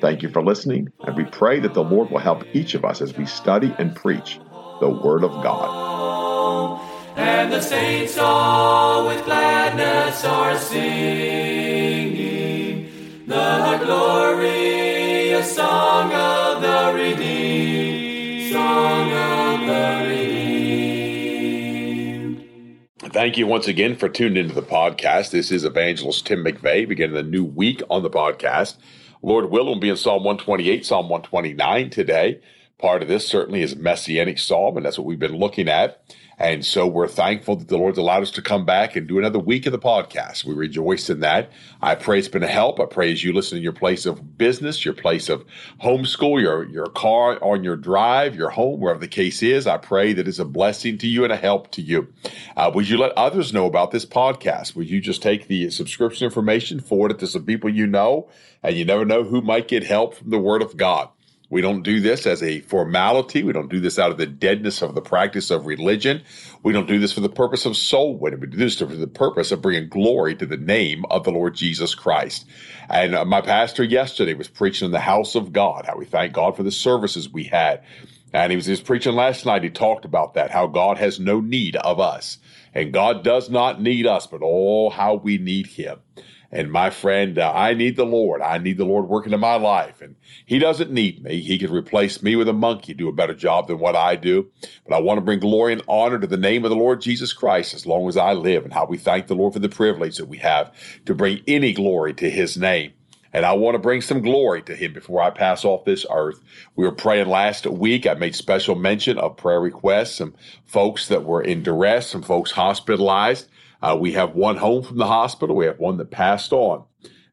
Thank you for listening, and we pray that the Lord will help each of us as we study and preach the Word of God. And the saints all with gladness are singing the glorious song of the redeemed, song of the redeemed. Thank you once again for tuning into the podcast. This is Evangelist Tim McVeigh beginning the new week on the podcast. Lord will will be in Psalm 128, Psalm 129 today. Part of this certainly is messianic psalm, and that's what we've been looking at. And so we're thankful that the Lord's allowed us to come back and do another week of the podcast. We rejoice in that. I pray it's been a help. I pray as you listen in your place of business, your place of homeschool, your, your car on your drive, your home, wherever the case is. I pray that it's a blessing to you and a help to you. Uh, would you let others know about this podcast? Would you just take the subscription information, forward it to some people you know, and you never know who might get help from the Word of God? We don't do this as a formality. We don't do this out of the deadness of the practice of religion. We don't do this for the purpose of soul winning. We do this for the purpose of bringing glory to the name of the Lord Jesus Christ. And uh, my pastor yesterday was preaching in the house of God, how we thank God for the services we had. And he was, was preaching last night. He talked about that, how God has no need of us. And God does not need us, but oh, how we need him. And my friend, uh, I need the Lord. I need the Lord working in my life. And He doesn't need me. He could replace me with a monkey, do a better job than what I do. But I want to bring glory and honor to the name of the Lord Jesus Christ as long as I live. And how we thank the Lord for the privilege that we have to bring any glory to His name. And I want to bring some glory to him before I pass off this earth. We were praying last week. I made special mention of prayer requests, some folks that were in duress, some folks hospitalized. Uh, we have one home from the hospital. We have one that passed on.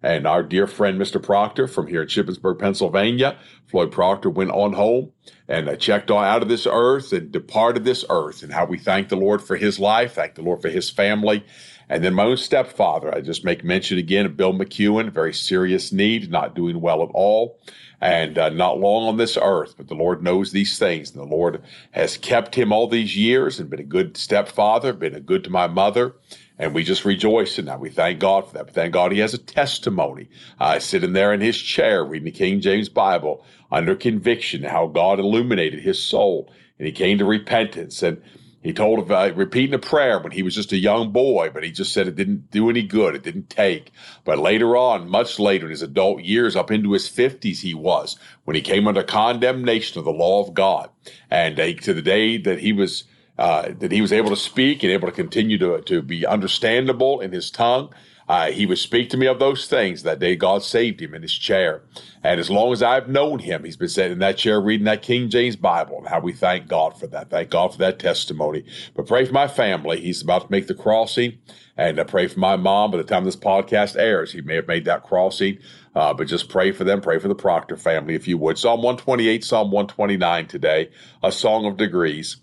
And our dear friend, Mr. Proctor from here in Shippensburg, Pennsylvania, Floyd Proctor went on home and uh, checked out of this earth and departed this earth. And how we thank the Lord for his life, thank the Lord for his family. And then my own stepfather, I just make mention again of Bill McEwen, very serious need, not doing well at all and uh, not long on this earth. But the Lord knows these things. And the Lord has kept him all these years and been a good stepfather, been a good to my mother. And we just rejoice in that. We thank God for that. But thank God he has a testimony. Uh, sitting there in his chair reading the King James Bible under conviction, how God illuminated his soul and he came to repentance. And he told uh, repeating a prayer when he was just a young boy, but he just said it didn't do any good. It didn't take. But later on, much later in his adult years, up into his 50s, he was, when he came under condemnation of the law of God. And uh, to the day that he was, uh, that he was able to speak and able to continue to, to be understandable in his tongue, uh, he would speak to me of those things. That day, God saved him in his chair. And as long as I've known him, he's been sitting in that chair reading that King James Bible. And how we thank God for that. Thank God for that testimony. But pray for my family. He's about to make the crossing. And I pray for my mom. By the time this podcast airs, he may have made that crossing. Uh, but just pray for them. Pray for the Proctor family, if you would. Psalm 128, Psalm 129 today, a song of degrees.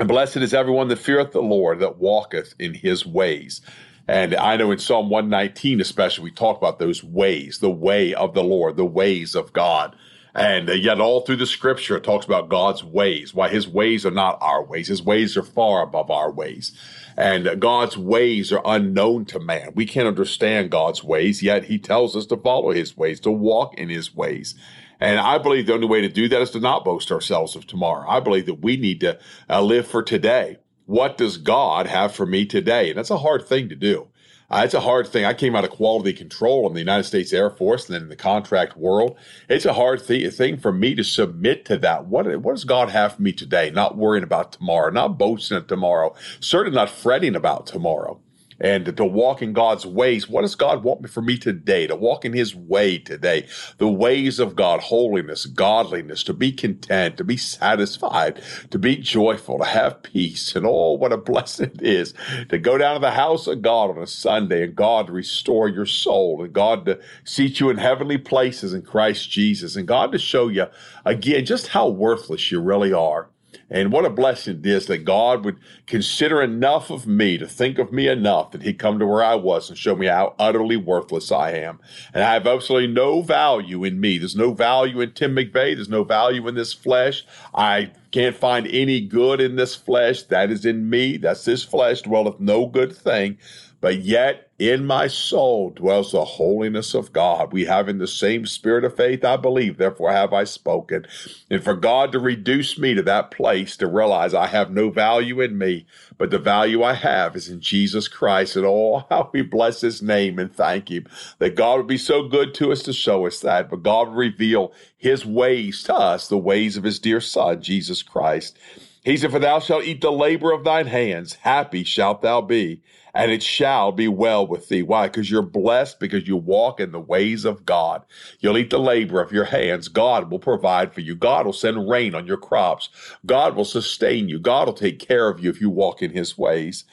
And blessed is everyone that feareth the Lord, that walketh in his ways. And I know in Psalm 119, especially, we talk about those ways, the way of the Lord, the ways of God. And yet, all through the scripture, it talks about God's ways, why his ways are not our ways. His ways are far above our ways. And God's ways are unknown to man. We can't understand God's ways, yet he tells us to follow his ways, to walk in his ways. And I believe the only way to do that is to not boast ourselves of tomorrow. I believe that we need to uh, live for today what does God have for me today? And that's a hard thing to do. Uh, it's a hard thing. I came out of quality control in the United States Air Force and then in the contract world. It's a hard th- thing for me to submit to that. What, what does God have for me today? Not worrying about tomorrow, not boasting of tomorrow, certainly not fretting about tomorrow. And to walk in God's ways. What does God want for me today? To walk in His way today, the ways of God, holiness, godliness, to be content, to be satisfied, to be joyful, to have peace. And oh, what a blessing it is to go down to the house of God on a Sunday and God to restore your soul and God to seat you in heavenly places in Christ Jesus and God to show you again just how worthless you really are. And what a blessing it is that God would consider enough of me to think of me enough that He'd come to where I was and show me how utterly worthless I am. And I have absolutely no value in me. There's no value in Tim McVeigh. There's no value in this flesh. I can't find any good in this flesh. That is in me. That's this flesh dwelleth no good thing. But yet in my soul dwells the holiness of God. We have in the same spirit of faith, I believe, therefore have I spoken. And for God to reduce me to that place to realize I have no value in me, but the value I have is in Jesus Christ. And oh, how we bless his name and thank him that God would be so good to us to show us that, but God would reveal his ways to us, the ways of his dear son, Jesus Christ. He said, For thou shalt eat the labor of thine hands, happy shalt thou be and it shall be well with thee. Why? Because you're blessed because you walk in the ways of God. You'll eat the labor of your hands. God will provide for you. God will send rain on your crops. God will sustain you. God will take care of you if you walk in his ways.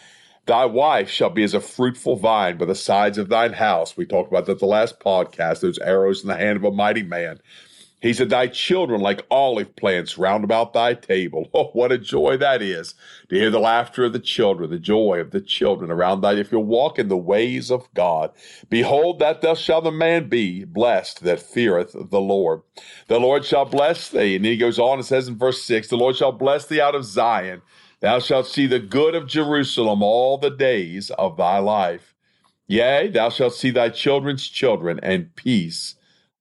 Thy wife shall be as a fruitful vine by the sides of thine house. We talked about that the last podcast, those arrows in the hand of a mighty man. He said, Thy children like olive plants round about thy table. Oh, what a joy that is to hear the laughter of the children, the joy of the children around thy. If you walk in the ways of God, behold, that thus shall the man be blessed that feareth the Lord. The Lord shall bless thee. And then he goes on and says in verse 6 The Lord shall bless thee out of Zion. Thou shalt see the good of Jerusalem all the days of thy life. Yea, thou shalt see thy children's children, and peace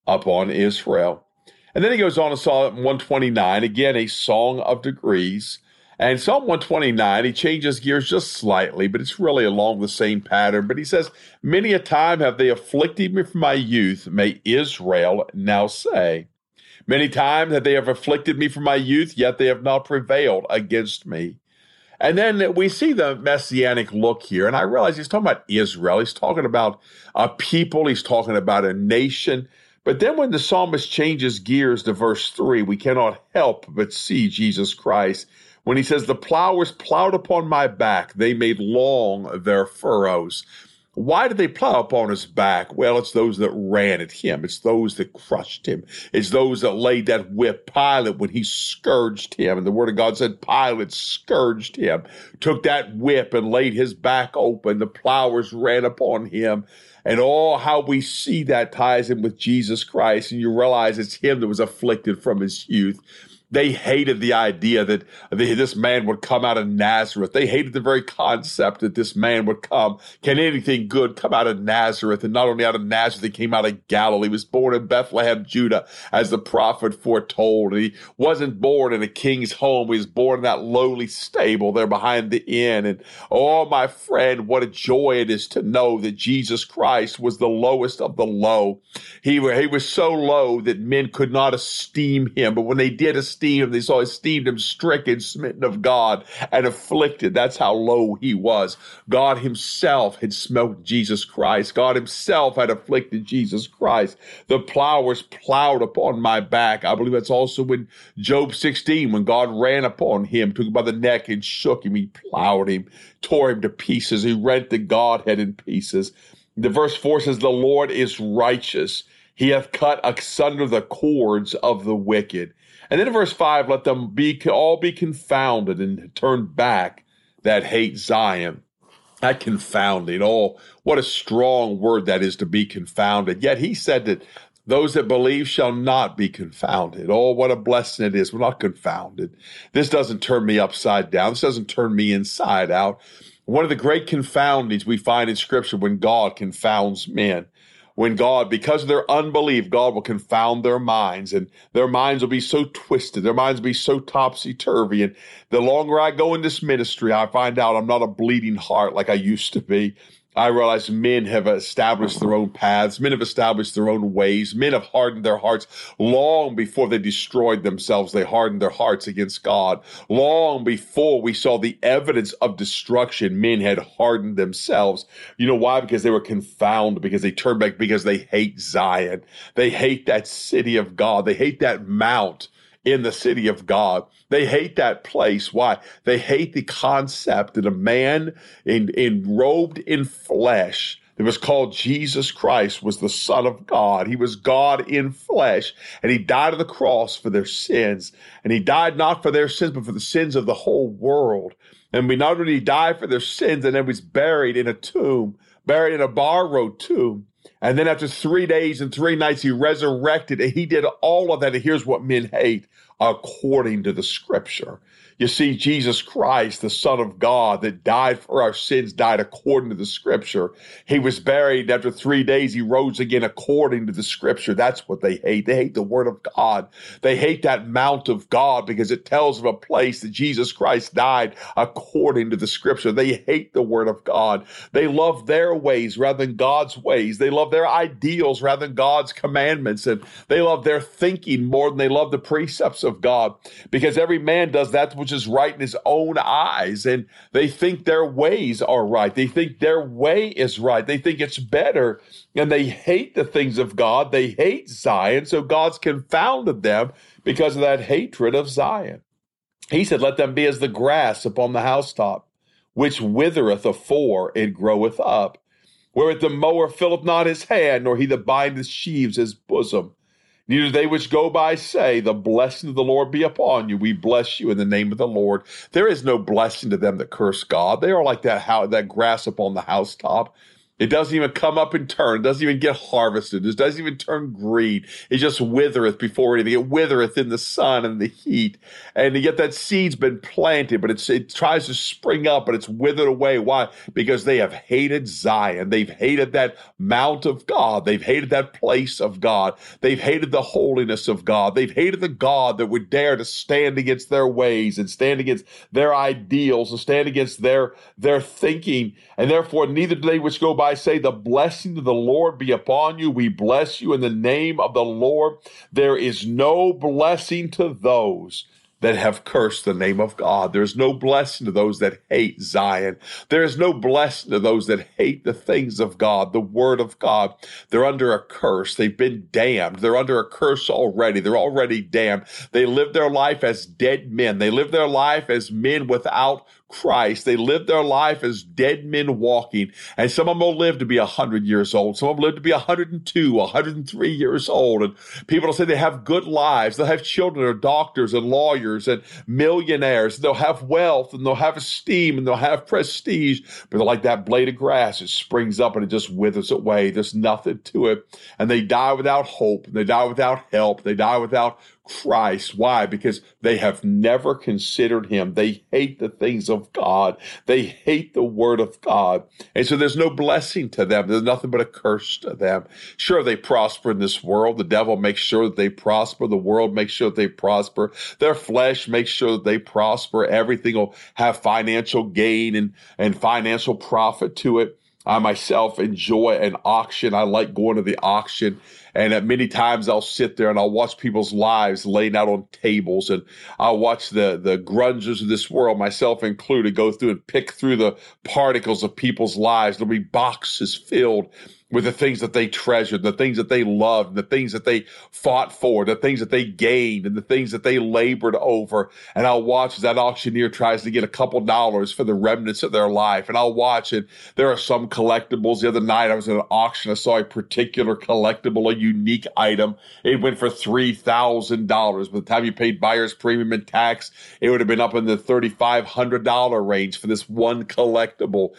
upon Israel. And then he goes on to Psalm 129, again, a song of degrees. And Psalm 129, he changes gears just slightly, but it's really along the same pattern. But he says, Many a time have they afflicted me from my youth, may Israel now say. Many times have they have afflicted me from my youth, yet they have not prevailed against me. And then we see the messianic look here, and I realize he's talking about Israel. He's talking about a people. He's talking about a nation. But then when the psalmist changes gears to verse 3, we cannot help but see Jesus Christ. When he says, The plowers plowed upon my back, they made long their furrows. Why did they plow upon his back? Well, it's those that ran at him. It's those that crushed him. It's those that laid that whip. Pilate, when he scourged him, and the word of God said Pilate scourged him, took that whip and laid his back open. The plowers ran upon him and all how we see that ties in with Jesus Christ, and you realize it's him that was afflicted from his youth. They hated the idea that this man would come out of Nazareth. They hated the very concept that this man would come. Can anything good come out of Nazareth? And not only out of Nazareth, he came out of Galilee. He was born in Bethlehem, Judah, as the prophet foretold. he wasn't born in a king's home. He was born in that lowly stable there behind the inn. And oh, my friend, what a joy it is to know that Jesus Christ was the lowest of the low. He, he was so low that men could not esteem him. But when they did esteem esteemed. They saw esteemed him stricken, smitten of God, and afflicted. That's how low he was. God himself had smote Jesus Christ. God himself had afflicted Jesus Christ. The plowers plowed upon my back. I believe that's also in Job 16 when God ran upon him, took him by the neck and shook him. He plowed him, tore him to pieces. He rent the Godhead in pieces. The verse 4 says, The Lord is righteous. He hath cut asunder the cords of the wicked. And then in verse 5, let them be all be confounded and turn back that hate Zion. That confounding. Oh, what a strong word that is to be confounded. Yet he said that those that believe shall not be confounded. Oh, what a blessing it is. We're not confounded. This doesn't turn me upside down. This doesn't turn me inside out. One of the great confoundings we find in scripture when God confounds men when God, because of their unbelief, God will confound their minds and their minds will be so twisted. Their minds will be so topsy turvy. And the longer I go in this ministry, I find out I'm not a bleeding heart like I used to be. I realize men have established their own paths. Men have established their own ways. Men have hardened their hearts long before they destroyed themselves. They hardened their hearts against God. Long before we saw the evidence of destruction, men had hardened themselves. You know why? Because they were confounded, because they turned back, because they hate Zion. They hate that city of God. They hate that mount in the city of God. They hate that place. Why? They hate the concept that a man in, enrobed in flesh that was called Jesus Christ was the Son of God. He was God in flesh, and he died on the cross for their sins. And he died not for their sins, but for the sins of the whole world. And we not only died for their sins, and then was buried in a tomb, buried in a borrowed tomb. And then after three days and three nights, he resurrected and he did all of that. And here's what men hate according to the scripture. You see, Jesus Christ, the Son of God that died for our sins, died according to the scripture. He was buried. After three days, he rose again according to the scripture. That's what they hate. They hate the word of God. They hate that mount of God because it tells of a place that Jesus Christ died according to the scripture. They hate the word of God. They love their ways rather than God's ways. They love their ideals rather than God's commandments. And they love their thinking more than they love the precepts of God because every man does that which is right in his own eyes. And they think their ways are right. They think their way is right. They think it's better. And they hate the things of God. They hate Zion. So God's confounded them because of that hatred of Zion. He said, Let them be as the grass upon the housetop, which withereth afore it groweth up, wherewith the mower filleth not his hand, nor he that bindeth sheaves his bosom. Neither they which go by say, The blessing of the Lord be upon you. We bless you in the name of the Lord. There is no blessing to them that curse God. They are like that, how, that grass upon the housetop. It doesn't even come up and turn. It doesn't even get harvested. It doesn't even turn green. It just withereth before anything. It withereth in the sun and the heat. And yet that seed's been planted, but it tries to spring up, but it's withered away. Why? Because they have hated Zion. They've hated that mount of God. They've hated that place of God. They've hated the holiness of God. They've hated the God that would dare to stand against their ways and stand against their ideals and stand against their, their thinking. And therefore, neither do they which go by I say, The blessing of the Lord be upon you. We bless you in the name of the Lord. There is no blessing to those that have cursed the name of God. There's no blessing to those that hate Zion. There is no blessing to those that hate the things of God, the word of God. They're under a curse. They've been damned. They're under a curse already. They're already damned. They live their life as dead men. They live their life as men without Christ. They live their life as dead men walking. And some of them will live to be 100 years old. Some of them live to be 102, 103 years old. And people will say they have good lives. They'll have children or doctors and lawyers and millionaires. They'll have wealth and they'll have esteem and they'll have prestige. But they're like that blade of grass. It springs up and it just withers away. There's nothing to it. And they die without hope. And They die without help. They die without Christ. Why? Because they have never considered him. They hate the things of God. They hate the word of God. And so there's no blessing to them. There's nothing but a curse to them. Sure, they prosper in this world. The devil makes sure that they prosper. The world makes sure that they prosper. Their flesh makes sure that they prosper. Everything will have financial gain and, and financial profit to it. I myself enjoy an auction. I like going to the auction. And at many times I'll sit there and I'll watch people's lives laying out on tables and I'll watch the, the grungers of this world, myself included, go through and pick through the particles of people's lives. There'll be boxes filled with the things that they treasured, the things that they loved, the things that they fought for, the things that they gained, and the things that they labored over. And I'll watch as that auctioneer tries to get a couple dollars for the remnants of their life. And I'll watch it. There are some collectibles. The other night I was at an auction. I saw a particular collectible, a unique item. It went for $3,000. By the time you paid buyer's premium and tax, it would have been up in the $3,500 range for this one collectible.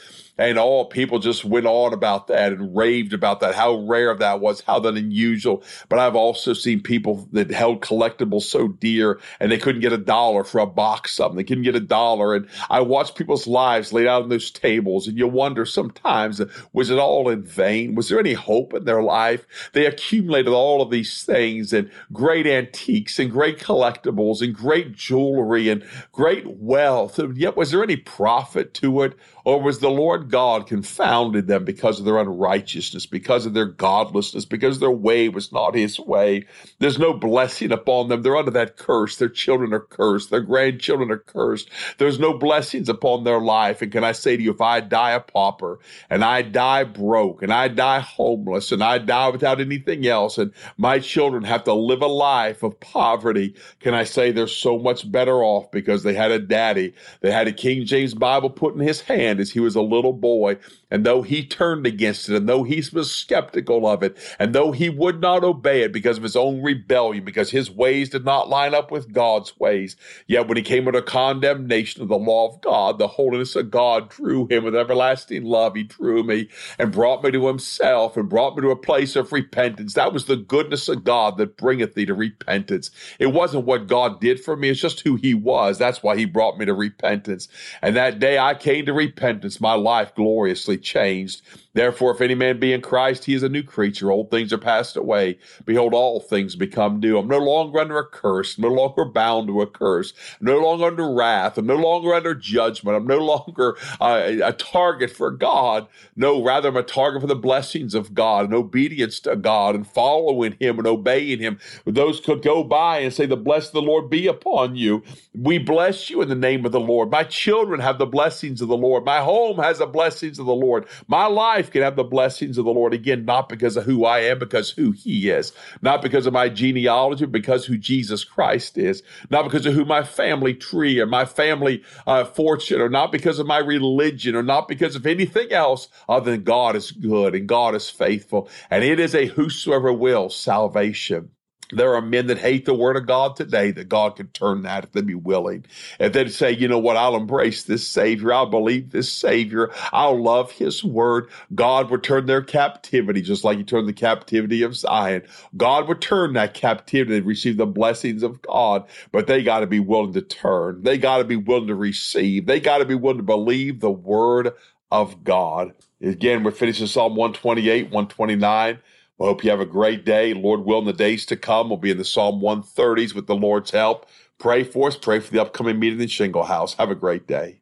And all people just went on about that and raved about that, how rare that was, how that unusual. But I've also seen people that held collectibles so dear and they couldn't get a dollar for a box something. They couldn't get a dollar. And I watched people's lives laid out on those tables and you wonder sometimes, was it all in vain? Was there any hope in their life? They accumulated all of these things and great antiques and great collectibles and great jewelry and great wealth. And yet, was there any profit to it? Or was the Lord God confounded them because of their unrighteousness, because of their godlessness, because their way was not his way. There's no blessing upon them. They're under that curse. Their children are cursed. Their grandchildren are cursed. There's no blessings upon their life. And can I say to you, if I die a pauper and I die broke and I die homeless and I die without anything else and my children have to live a life of poverty, can I say they're so much better off because they had a daddy. They had a King James Bible put in his hand as he was a little boy. And though he turned against it, and though he was skeptical of it, and though he would not obey it because of his own rebellion, because his ways did not line up with God's ways, yet when he came under condemnation of the law of God, the holiness of God drew him with everlasting love. He drew me and brought me to himself and brought me to a place of repentance. That was the goodness of God that bringeth thee to repentance. It wasn't what God did for me, it's just who he was. That's why he brought me to repentance. And that day I came to repentance, my life gloriously changed. Therefore, if any man be in Christ, he is a new creature. Old things are passed away. Behold, all things become new. I'm no longer under a curse, I'm no longer bound to a curse, I'm no longer under wrath. I'm no longer under judgment. I'm no longer uh, a target for God. No, rather, I'm a target for the blessings of God and obedience to God and following Him and obeying Him. Those could go by and say, The bless of the Lord be upon you. We bless you in the name of the Lord. My children have the blessings of the Lord. My home has the blessings of the Lord. My life can have the blessings of the Lord. Again, not because of who I am, because who He is, not because of my genealogy, because who Jesus Christ is, not because of who my family tree or my family uh, fortune, or not because of my religion, or not because of anything else other than God is good and God is faithful, and it is a whosoever will salvation. There are men that hate the word of God today that God could turn that if they'd be willing. If they'd say, you know what, I'll embrace this Savior. I'll believe this Savior. I'll love his word. God would turn their captivity just like he turned the captivity of Zion. God would turn that captivity and receive the blessings of God, but they got to be willing to turn. They got to be willing to receive. They got to be willing to believe the word of God. Again, we're finishing Psalm 128, 129. I hope you have a great day. Lord will, in the days to come, we'll be in the Psalm 130s with the Lord's help. Pray for us. Pray for the upcoming meeting in Shinglehouse. Have a great day.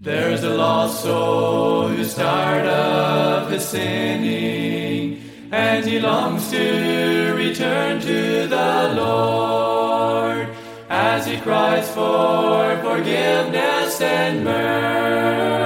There's a lost soul who's tired of his sinning, and he longs to return to the Lord as he cries for forgiveness and mercy.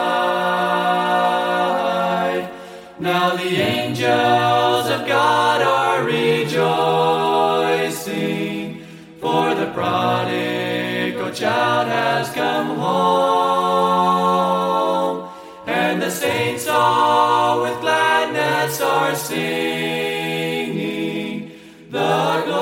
Angels of God are rejoicing, for the prodigal child has come home, and the saints all with gladness are singing the glorious